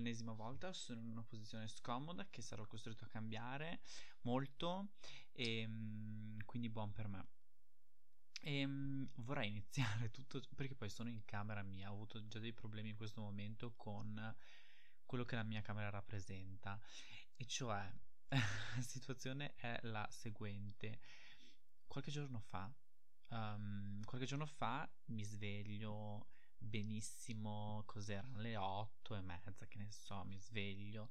l'ennesima volta sono in una posizione scomoda che sarò costretto a cambiare molto e mm, quindi buon per me. E um, vorrei iniziare tutto perché poi sono in camera mia, ho avuto già dei problemi in questo momento con quello che la mia camera rappresenta e cioè la situazione è la seguente. Qualche giorno fa, um, qualche giorno fa mi sveglio benissimo, cos'erano le otto e mezza, che ne so, mi sveglio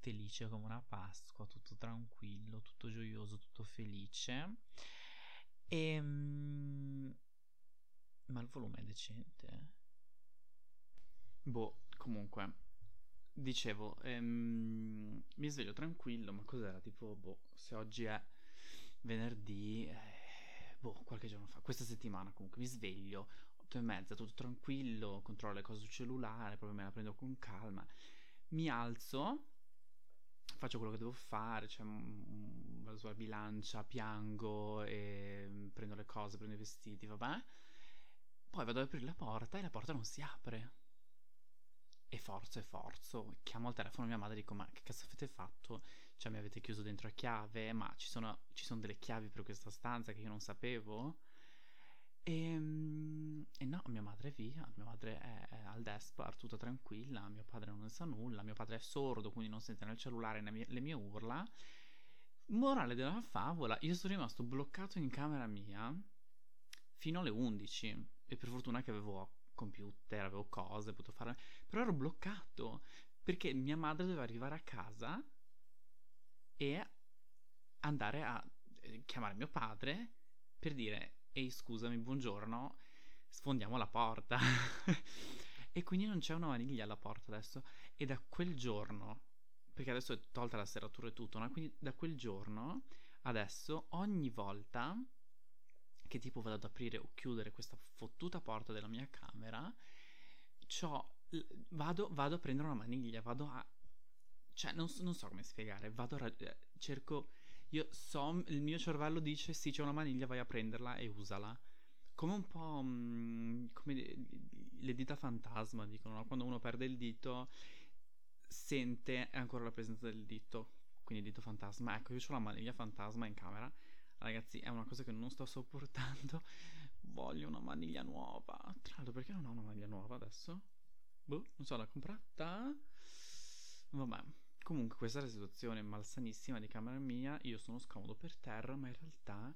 felice come una Pasqua, tutto tranquillo, tutto gioioso, tutto felice. E, um, ma il volume è decente. Boh, comunque dicevo, ehm, mi sveglio tranquillo, ma cos'era? Tipo, boh, se oggi è venerdì, eh, boh, qualche giorno fa, questa settimana comunque, mi sveglio, otto e mezza, tutto tranquillo, controllo le cose sul cellulare, proprio me la prendo con calma, mi alzo, faccio quello che devo fare, cioè mm, vado sulla bilancia, piango e prendo le cose, prendo i vestiti, vabbè. Poi vado ad aprire la porta e la porta non si apre e forzo e forzo, chiamo al telefono mia madre e dico ma che cazzo avete fatto? Cioè mi avete chiuso dentro a chiave, ma ci sono, ci sono delle chiavi per questa stanza che io non sapevo? E, ehm, e no, mia madre è via, mia madre è, è al desktop, tutta tranquilla, mio padre non sa nulla, mio padre è sordo quindi non sente nel cellulare mie, le mie urla. Morale della favola, io sono rimasto bloccato in camera mia fino alle 11 e per fortuna che avevo computer, avevo cose, potevo fare... Però ero bloccato perché mia madre doveva arrivare a casa e andare a eh, chiamare mio padre per dire ehi scusami, buongiorno, sfondiamo la porta. e quindi non c'è una maniglia alla porta adesso. E da quel giorno, perché adesso è tolta la serratura e tutto, no? quindi da quel giorno adesso ogni volta che tipo vado ad aprire o chiudere questa fottuta porta della mia camera, vado, vado, a prendere una maniglia, vado a... Cioè, non, non so come spiegare, vado a... Eh, cerco... Io so, il mio cervello dice sì, c'è una maniglia, vai a prenderla e usala. Come un po' mh, mm, come le dita fantasma, dicono, no? quando uno perde il dito sente ancora la presenza del dito, quindi dito fantasma. Ecco, io ho la maniglia fantasma in camera Ragazzi, è una cosa che non sto sopportando. Voglio una maniglia nuova. Tra l'altro, perché non ho una maniglia nuova adesso? Boh, non so, l'ho comprata. Vabbè. Comunque, questa è la situazione malsanissima di camera mia. Io sono scomodo per terra, ma in realtà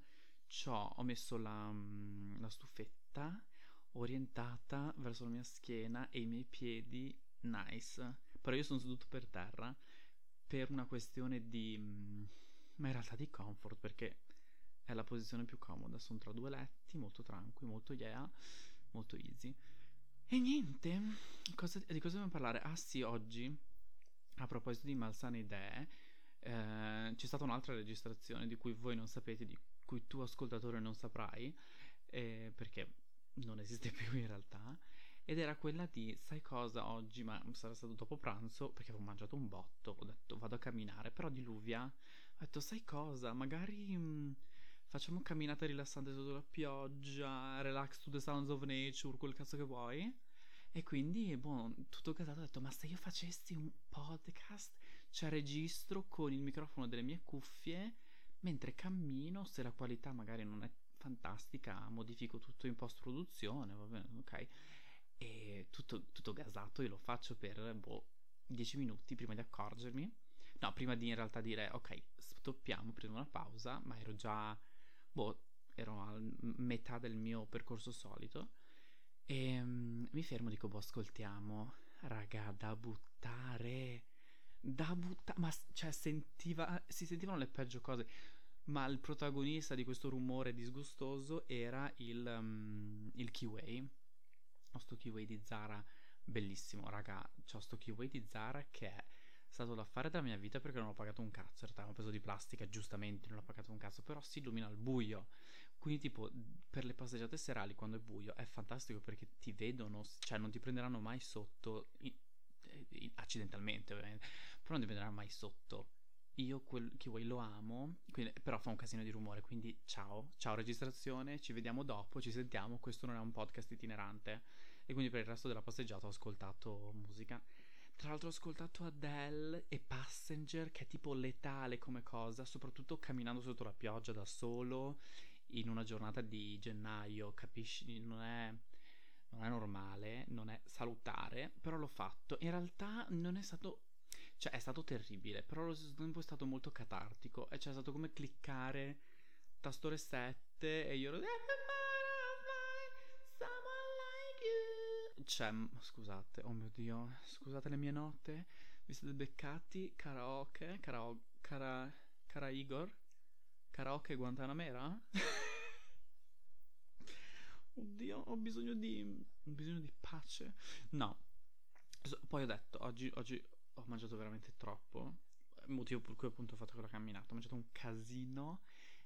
ho messo la, mm, la stufetta orientata verso la mia schiena e i miei piedi nice. Però io sono seduto per terra per una questione di... Mm, ma in realtà di comfort, perché è la posizione più comoda. Sono tra due letti, molto tranqui, molto yeah, molto easy. E niente, cosa, di cosa dobbiamo parlare? Ah sì, oggi, a proposito di malsane idee, eh, c'è stata un'altra registrazione di cui voi non sapete, di cui tu ascoltatore non saprai, eh, perché non esiste più in realtà, ed era quella di, sai cosa, oggi, ma sarà stato dopo pranzo, perché avevo mangiato un botto, ho detto vado a camminare, però diluvia, ho detto sai cosa, magari... Mh, mm, facciamo camminata rilassante sotto la pioggia, relax to the sounds of nature, quel cazzo che vuoi. E quindi, boh, tutto casato ho detto, ma se io facessi un podcast, cioè registro con il microfono delle mie cuffie, mentre cammino, se la qualità magari non è fantastica, modifico tutto in post-produzione, va bene, ok? E tutto, tutto gasato, io lo faccio per, boh, 10 minuti prima di accorgermi. No, prima di in realtà dire, ok, stoppiamo, prendo una pausa, ma ero già boh, ero a metà del mio percorso solito. E um, mi fermo dico, boh, ascoltiamo. Raga, da buttare. Da buttare. Ma cioè, sentiva, si sentivano le peggio cose. Ma il protagonista di questo rumore disgustoso era il, um, il Kiway. Ho sto Kiway di Zara bellissimo, raga. C'ho sto Kiway di Zara che è stato l'affare della mia vita perché non ho pagato un cazzo. In realtà un peso di plastica, giustamente non ho pagato un cazzo, però si illumina al buio. Quindi, tipo, per le passeggiate serali quando è buio è fantastico perché ti vedono, cioè non ti prenderanno mai sotto. In, in, accidentalmente, ovviamente, però non ti prenderanno mai sotto. Io quel che vuoi lo amo, quindi, però fa un casino di rumore, quindi ciao, ciao registrazione, ci vediamo dopo, ci sentiamo, questo non è un podcast itinerante e quindi per il resto della passeggiata ho ascoltato musica. Tra l'altro ho ascoltato Adele e Passenger, che è tipo letale come cosa, soprattutto camminando sotto la pioggia da solo in una giornata di gennaio, capisci? Non è, non è normale, non è salutare, però l'ho fatto. In realtà non è stato cioè, è stato terribile, però allo stesso tempo è stato molto catartico. E cioè, è stato come cliccare tasto reset e io ero... Cioè, scusate, oh mio dio, scusate le mie note. Vi siete beccati? Karaoke? Karaoke? Cara... Cara Igor? Karaoke Guantanamera? Oddio, ho bisogno di... ho bisogno di pace. No. Poi ho detto, oggi, oggi ho mangiato veramente troppo. Motivo per cui appunto ho fatto quella camminata. Ho mangiato un casino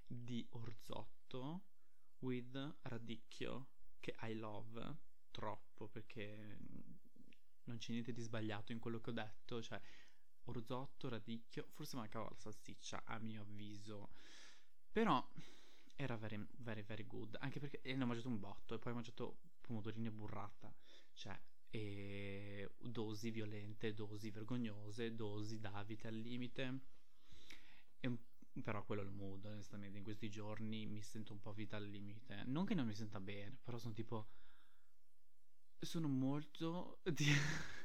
di orzotto with radicchio che I love troppo perché non c'è niente di sbagliato in quello che ho detto. Cioè, orzotto, radicchio, forse mancava la salsiccia a mio avviso. Però era very, very, very good. Anche perché ne ho mangiato un botto e poi ho mangiato pomodorini e burrata. Cioè, e dosi violente, dosi vergognose, dosi da vita al limite. E, però quello è il mood, onestamente, in questi giorni mi sento un po' vita al limite. Non che non mi senta bene, però sono tipo... Sono molto...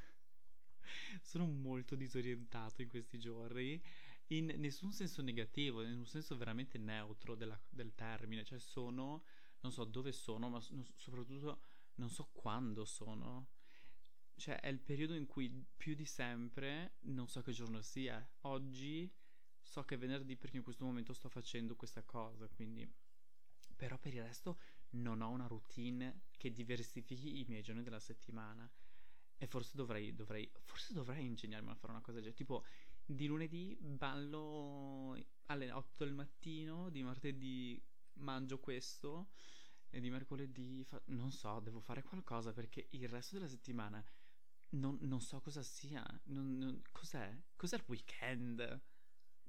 sono molto disorientato in questi giorni in nessun senso negativo, in un senso veramente neutro della, del termine, cioè sono, non so dove sono, ma soprattutto non so quando sono cioè è il periodo in cui più di sempre non so che giorno sia. Oggi so che è venerdì perché in questo momento sto facendo questa cosa, quindi però per il resto non ho una routine che diversifichi i miei giorni della settimana. E forse dovrei, dovrei, forse dovrei ingegnarmi a fare una cosa del genere. Tipo, di lunedì ballo alle 8 del mattino, di martedì mangio questo, e di mercoledì fa... non so, devo fare qualcosa perché il resto della settimana non, non so cosa sia. Non, non, cos'è? Cos'è il weekend?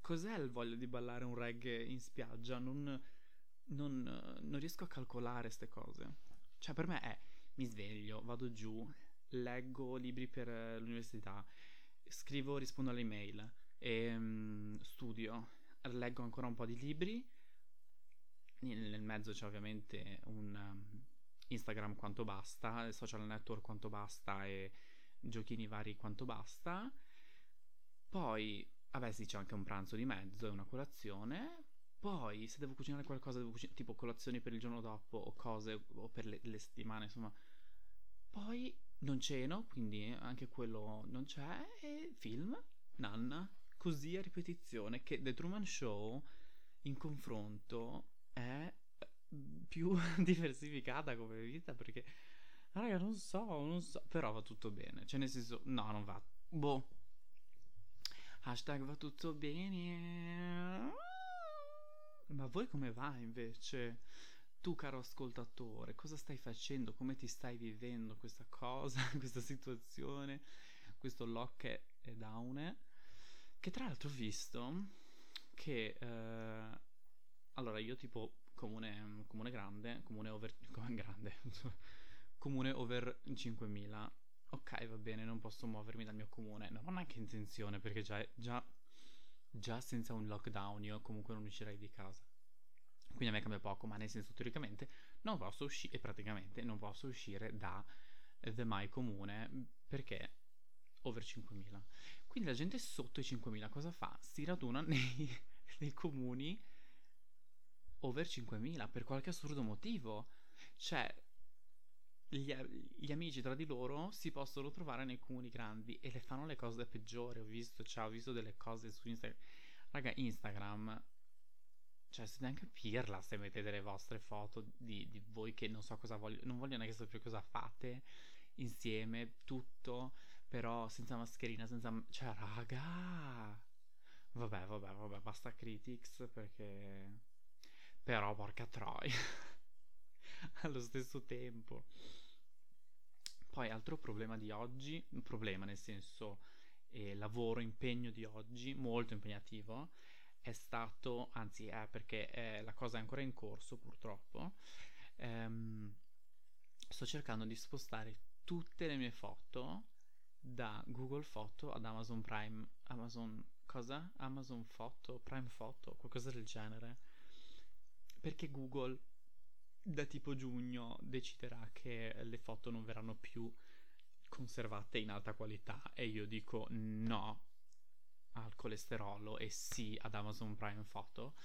Cos'è il voglia di ballare un reggae in spiaggia? Non, non riesco a calcolare queste cose. Cioè, per me è mi sveglio, vado giù, leggo libri per l'università, scrivo, rispondo alle email, e, um, studio, leggo ancora un po' di libri. Nel mezzo c'è ovviamente un um, Instagram quanto basta, social network quanto basta e giochini vari quanto basta. Poi, vabbè sì, c'è anche un pranzo di mezzo e una colazione. Poi, se devo cucinare qualcosa, devo cucinare tipo colazioni per il giorno dopo o cose, o per le, le settimane, insomma. Poi non ceno, quindi anche quello non c'è. E film, nanna, così a ripetizione. Che The Truman Show, in confronto, è più diversificata come vita perché Raga, non so, non so. Però va tutto bene. Cioè, nel senso, no, non va. Boh. Hashtag va tutto bene. Ma voi come va invece? Tu, caro ascoltatore, cosa stai facendo? Come ti stai vivendo questa cosa, questa situazione, questo lock e down? Che tra l'altro ho visto che... Eh, allora, io tipo comune, comune grande, comune over... Comune grande comune over 5.000. Ok, va bene, non posso muovermi dal mio comune. Non ho neanche intenzione perché già, già, già senza un lockdown io comunque non uscirei di casa. Quindi a me cambia poco, ma nel senso teoricamente non posso uscire, praticamente non posso uscire da The My Comune perché over 5.000. Quindi la gente sotto i 5.000 cosa fa? Si raduna nei, nei comuni over 5.000 per qualche assurdo motivo. Cioè, gli, gli, amici tra di loro si possono trovare nei comuni grandi e le fanno le cose peggiori. Ho visto, cioè, ho visto delle cose su Instagram. Raga, Instagram. Cioè, siete anche pirla se mettete le vostre foto di, di voi che non so cosa voglio. Non voglio neanche sapere cosa fate insieme, tutto. Però senza mascherina, senza. Cioè, raga. Vabbè, vabbè, vabbè, basta critics perché. Però, porca troia. allo stesso tempo. Poi altro problema di oggi, problema nel senso eh, lavoro, impegno di oggi, molto impegnativo, è stato, anzi è perché eh, la cosa è ancora in corso purtroppo, ehm, sto cercando di spostare tutte le mie foto da Google Photo ad Amazon Prime, Amazon cosa? Amazon Photo, Prime Photo, qualcosa del genere. Perché Google da tipo giugno deciderà che le foto non verranno più conservate in alta qualità e io dico no al colesterolo e sì ad Amazon Prime Photo.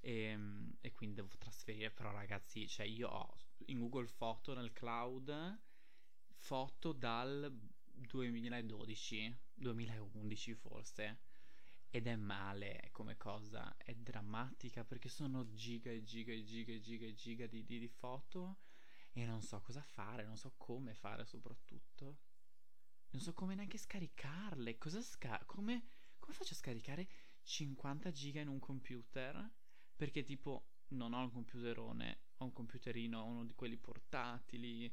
E, e quindi devo trasferire però ragazzi cioè io ho in Google Photo nel cloud foto dal 2012 2011 forse. Ed è male come cosa è drammatica perché sono giga e giga e giga e giga e giga di, di, di foto e non so cosa fare non so come fare soprattutto. Non so come neanche scaricarle cosa sca- come, come faccio a scaricare 50 giga in un computer perché tipo non ho un computerone, ho un computerino, uno di quelli portatili,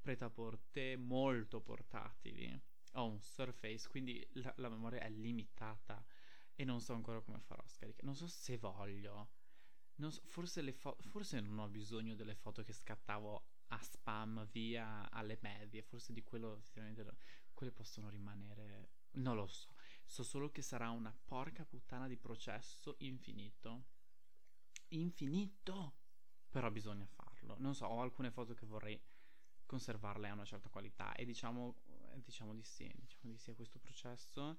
preta porte, molto portatili. Ho un Surface, quindi la, la memoria è limitata e non so ancora come farò a scaricare. Non so se voglio. Non so, forse, fo- forse non ho bisogno delle foto che scattavo a spam via alle medie. Forse di quello effettivamente quelle possono rimanere. Non lo so. So solo che sarà una porca puttana di processo infinito infinito. Però bisogna farlo. Non so, ho alcune foto che vorrei conservarle a una certa qualità e diciamo, diciamo di sì, diciamo di sì a questo processo.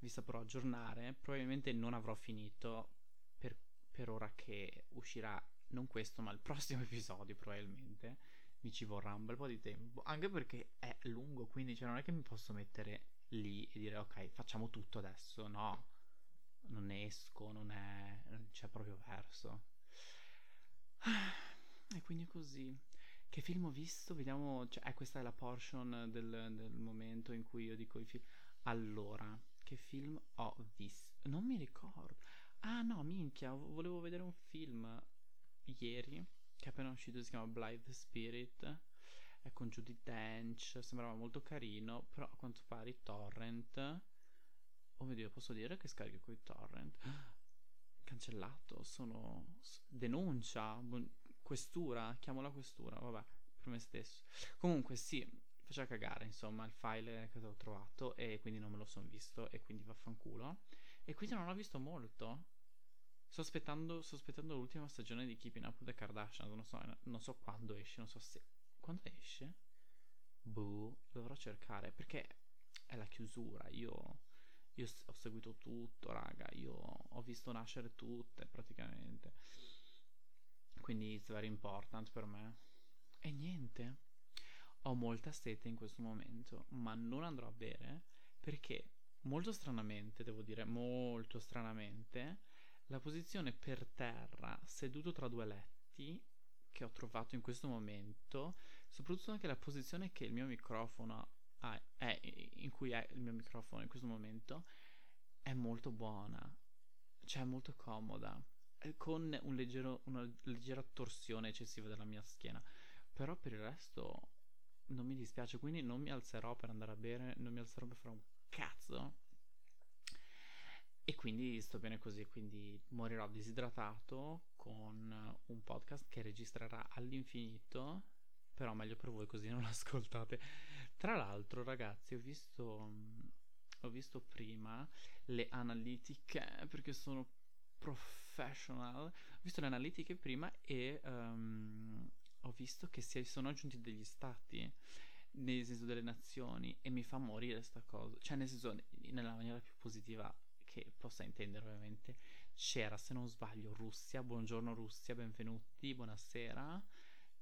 Vi saprò aggiornare. Probabilmente non avrò finito per, per ora che uscirà non questo, ma il prossimo episodio probabilmente. Mi ci vorrà un bel po' di tempo. Anche perché è lungo, quindi cioè, non è che mi posso mettere lì e dire ok, facciamo tutto adesso. No, non esco, non è. non c'è proprio verso. E quindi così. Che film ho visto? Vediamo. Cioè, eh, questa è la portion del, del momento in cui io dico i film. Allora, che film ho visto? Non mi ricordo. Ah no, minchia, volevo vedere un film ieri che è appena uscito, si chiama Blithe Spirit. È con Judy Dench, sembrava molto carino, però a quanto pare i torrent Oh mio Dio, posso dire che scarico coi torrent? Cancellato, sono... denuncia, questura, chiamo la questura, vabbè, per me stesso. Comunque sì, faceva cagare, insomma, il file che ho trovato e quindi non me lo sono visto e quindi vaffanculo. E quindi non l'ho visto molto. Sto aspettando, sto aspettando l'ultima stagione di Keeping Up with the Kardashian, non so, non so quando esce, non so se... Quando esce? Boh, dovrò cercare, perché è la chiusura, io io ho seguito tutto, raga. Io ho visto nascere tutte praticamente. Quindi it's very important per me. E niente. Ho molta sete in questo momento, ma non andrò a bere perché molto stranamente, devo dire, molto stranamente, la posizione per terra, seduto tra due letti, che ho trovato in questo momento, soprattutto anche la posizione che il mio microfono ah, è, in cui è il mio microfono in questo momento è molto buona, cioè è molto comoda, con un leggero, una leggera torsione eccessiva della mia schiena, però per il resto non mi dispiace, quindi non mi alzerò per andare a bere, non mi alzerò per fare un cazzo. E quindi sto bene così, quindi morirò disidratato con un podcast che registrerà all'infinito, però meglio per voi così non ascoltate. Tra l'altro, ragazzi, ho visto, ho visto prima le analitiche perché sono professional. Ho visto le analitiche prima e um, ho visto che si sono aggiunti degli stati, nel senso delle nazioni, e mi fa morire sta cosa. Cioè, nel senso, nella maniera più positiva che possa intendere, ovviamente. C'era, se non sbaglio, Russia. Buongiorno Russia, benvenuti, buonasera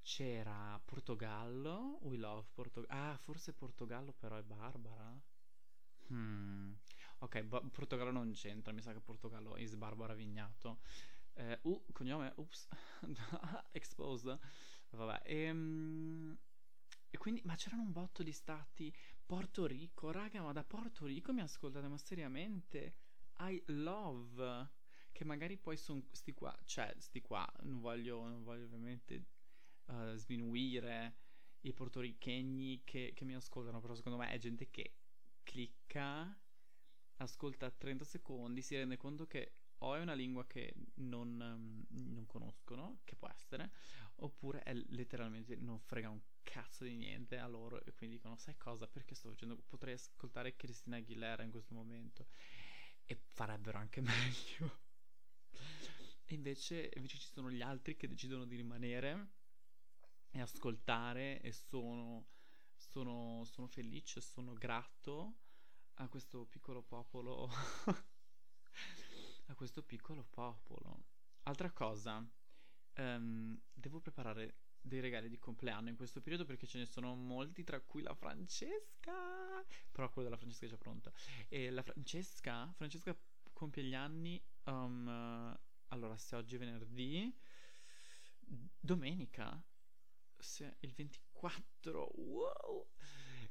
c'era Portogallo, We Love Portogallo. Ah, forse Portogallo però è Barbara. Hmm. Ok, ba- Portogallo non c'entra, mi sa che Portogallo è Barbara Vignato. Eh, uh, cognome, ups, exposed. Vabbè, ehm, e quindi, ma c'erano un botto di stati. Porto Rico, raga, ma da Porto Rico mi ascoltate, ma seriamente? I love. Che magari poi sono sti qua, cioè, sti qua, non voglio, non voglio ovviamente uh, sminuire i portorichegni che, che mi ascoltano, però secondo me è gente che clicca, ascolta 30 secondi, si rende conto che o è una lingua che non, um, non conoscono, che può essere, oppure è letteralmente non frega un cazzo di niente a loro e quindi dicono sai cosa? Perché sto facendo? Potrei ascoltare Cristina Aguilera in questo momento. E farebbero anche meglio. E invece, invece ci sono gli altri che decidono di rimanere e ascoltare e sono, sono, sono felice, sono grato a questo piccolo popolo a questo piccolo popolo altra cosa um, devo preparare dei regali di compleanno in questo periodo perché ce ne sono molti, tra cui la Francesca. Però quello della Francesca è già pronta. E la Francesca, Francesca compie gli anni. Um, allora, se oggi è venerdì, domenica, il 24, wow!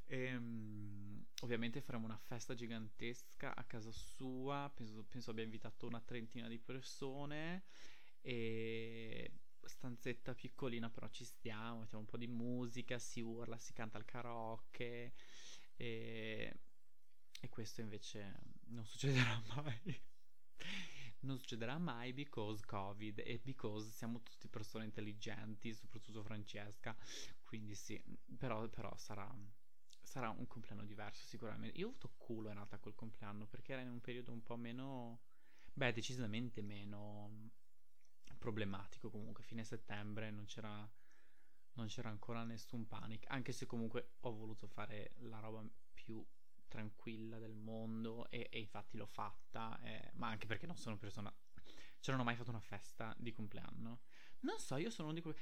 E, um, ovviamente faremo una festa gigantesca a casa sua. Penso, penso abbia invitato una trentina di persone. E stanzetta piccolina, però ci stiamo, mettiamo un po' di musica, si urla, si canta al karaoke e, e questo invece non succederà mai. Non succederà mai because Covid e because siamo tutti persone intelligenti, soprattutto Francesca, quindi sì, però, però sarà, sarà un compleanno diverso sicuramente. Io ho avuto culo in realtà col compleanno perché era in un periodo un po' meno, beh decisamente meno problematico comunque, fine settembre non c'era, non c'era ancora nessun panic, anche se comunque ho voluto fare la roba più tranquilla del mondo e, e infatti l'ho fatta, eh, ma anche perché non sono persona... Cioè non ho mai fatto una festa di compleanno. Non so, io sono uno di quei...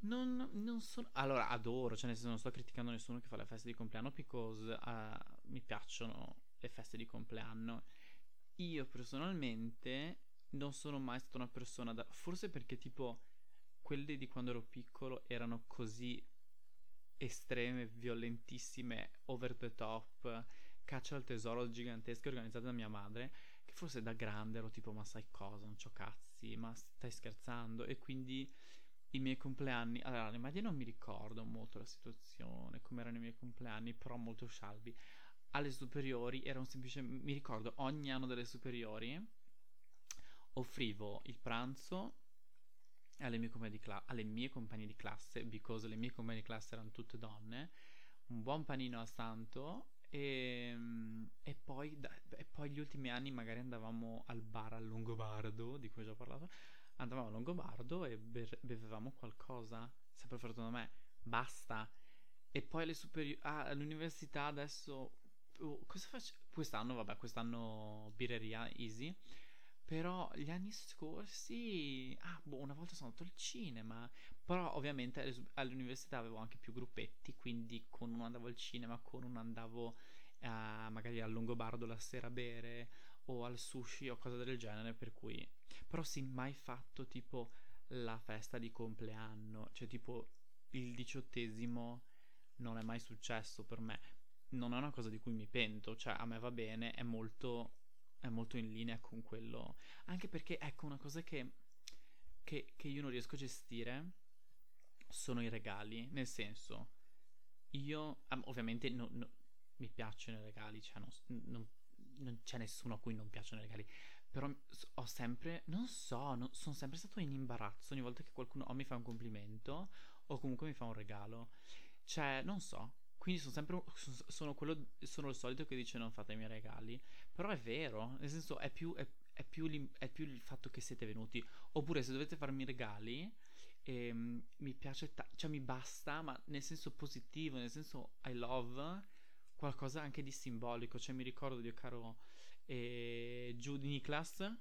Non, non sono... Allora, adoro, cioè nel senso non sto criticando nessuno che fa le feste di compleanno because uh, mi piacciono le feste di compleanno. Io personalmente non sono mai stata una persona da... Forse perché tipo quelle di quando ero piccolo erano così estreme, violentissime, over the top, caccia al tesoro gigantesche organizzate da mia madre, che forse da grande ero tipo ma sai cosa, non c'ho cazzi, ma stai scherzando e quindi i miei compleanni, allora alle medie non mi ricordo molto la situazione, come erano i miei compleanni, però molto scialbi. Alle superiori erano semplicemente, mi ricordo ogni anno delle superiori offrivo il pranzo alle mie, cla- alle mie compagne di classe, because le mie compagne di classe erano tutte donne, un buon panino a santo e, ehm, e, poi, da, e, poi, gli ultimi anni magari andavamo al bar al Longobardo, di cui ho già parlato, andavamo al Longobardo e be- bevevamo qualcosa, sempre da me, basta. E poi alle superiori, ah, all'università adesso, oh, cosa faccio? Quest'anno, vabbè, quest'anno birreria easy però gli anni scorsi, ah, boh, una volta sono andato al cinema. Però ovviamente all'università avevo anche più gruppetti, quindi con uno andavo al cinema, con uno andavo uh, magari al Longobardo la sera a bere o al sushi o cose del genere, per cui... Però sì, mai fatto tipo la festa di compleanno, cioè tipo il diciottesimo non è mai successo per me. Non è una cosa di cui mi pento, cioè a me va bene, è molto è molto in linea con quello. Anche perché, ecco, una cosa che, che, che io non riesco a gestire sono i regali. Nel senso, io ovviamente no, no, mi piacciono i regali, cioè non, non, non, c'è nessuno a cui non piacciono i regali. Però ho sempre, non so, non, sono sempre stato in imbarazzo ogni volta che qualcuno o mi fa un complimento o comunque mi fa un regalo. Cioè, non so, quindi sono sempre sono, quello, sono il solito che dice non fatemi regali. Però è vero, nel senso è più, è, è, più, è più, il fatto che siete venuti. Oppure se dovete farmi regali, ehm, mi piace, ta- cioè mi basta, ma nel senso positivo, nel senso I love qualcosa anche di simbolico. Cioè mi ricordo di caro eh, Judy Niklas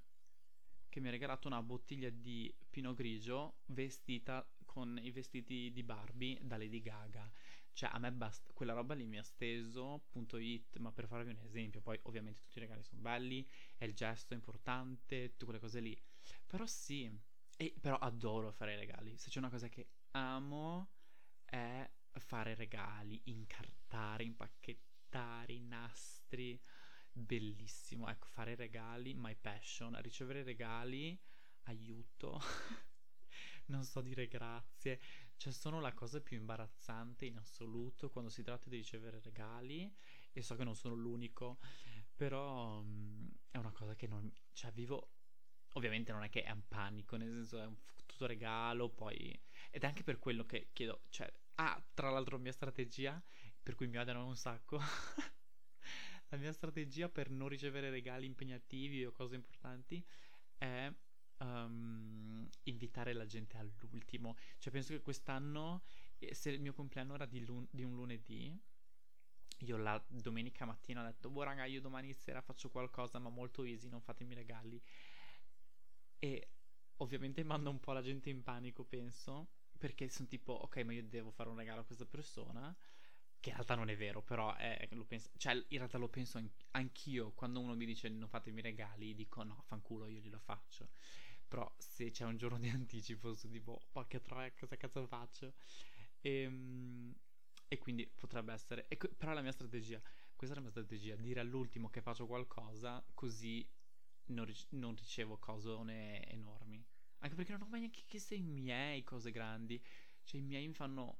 che mi ha regalato una bottiglia di Pinot Grigio vestita con i vestiti di Barbie da Lady Gaga. Cioè, a me basta, quella roba lì mi ha steso, punto hit, ma per farvi un esempio, poi ovviamente tutti i regali sono belli, è il gesto importante, tutte quelle cose lì. Però sì, e, però adoro fare i regali. Se c'è una cosa che amo è fare regali, incartare, impacchettare i nastri. Bellissimo, ecco, fare regali, my passion, ricevere regali, aiuto. non so dire grazie. Cioè, sono la cosa più imbarazzante in assoluto quando si tratta di ricevere regali. E so che non sono l'unico, però um, è una cosa che non. Cioè, vivo. Ovviamente non è che è un panico, nel senso è un tutto regalo, poi. Ed è anche per quello che chiedo. Cioè, Ah, tra l'altro mia strategia, per cui mi odiano un sacco. la mia strategia per non ricevere regali impegnativi o cose importanti è um, invitare la gente all'ultimo. Cioè penso che quest'anno, eh, se il mio compleanno era di, lun- di un lunedì, io la domenica mattina ho detto, boh raga, io domani sera faccio qualcosa, ma molto easy, non fatemi regali. E ovviamente mando un po' la gente in panico, penso, perché sono tipo, ok, ma io devo fare un regalo a questa persona. Che in realtà non è vero, però è, lo penso, cioè in realtà lo penso anch'io. Quando uno mi dice non fatemi regali, dico no, fanculo, io glielo faccio. Però se c'è un giorno di anticipo, sono tipo, porca troia, cosa cazzo faccio? Ehm e quindi potrebbe essere. E, però la mia strategia, questa è la mia strategia, dire all'ultimo che faccio qualcosa, così non, ric- non ricevo cose enormi. Anche perché non ho mai neanche chiesto i miei cose grandi. Cioè, i miei mi fanno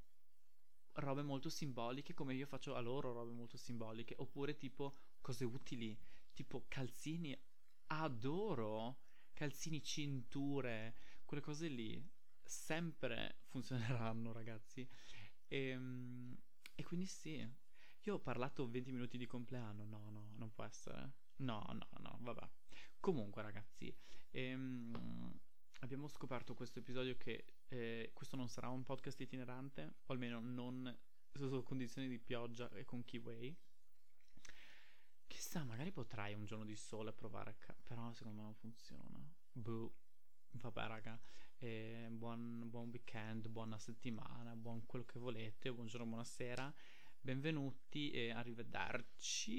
robe molto simboliche, come io faccio a loro robe molto simboliche. Oppure tipo cose utili, tipo calzini. Adoro calzini, cinture, quelle cose lì. Sempre funzioneranno, ragazzi. E, ehm, e quindi sì. Io ho parlato 20 minuti di compleanno. No, no, non può essere. No, no, no, vabbè. Comunque, ragazzi, ehm, abbiamo scoperto questo episodio che eh, questo non sarà un podcast itinerante, o almeno non sotto condizioni di pioggia e con keyway. Chissà, magari potrai un giorno di sole provare, ca- però secondo me non funziona. Boh. Vabbè, raga. E buon, buon weekend, buona settimana, buon quello che volete, buongiorno, buonasera, benvenuti e arrivederci.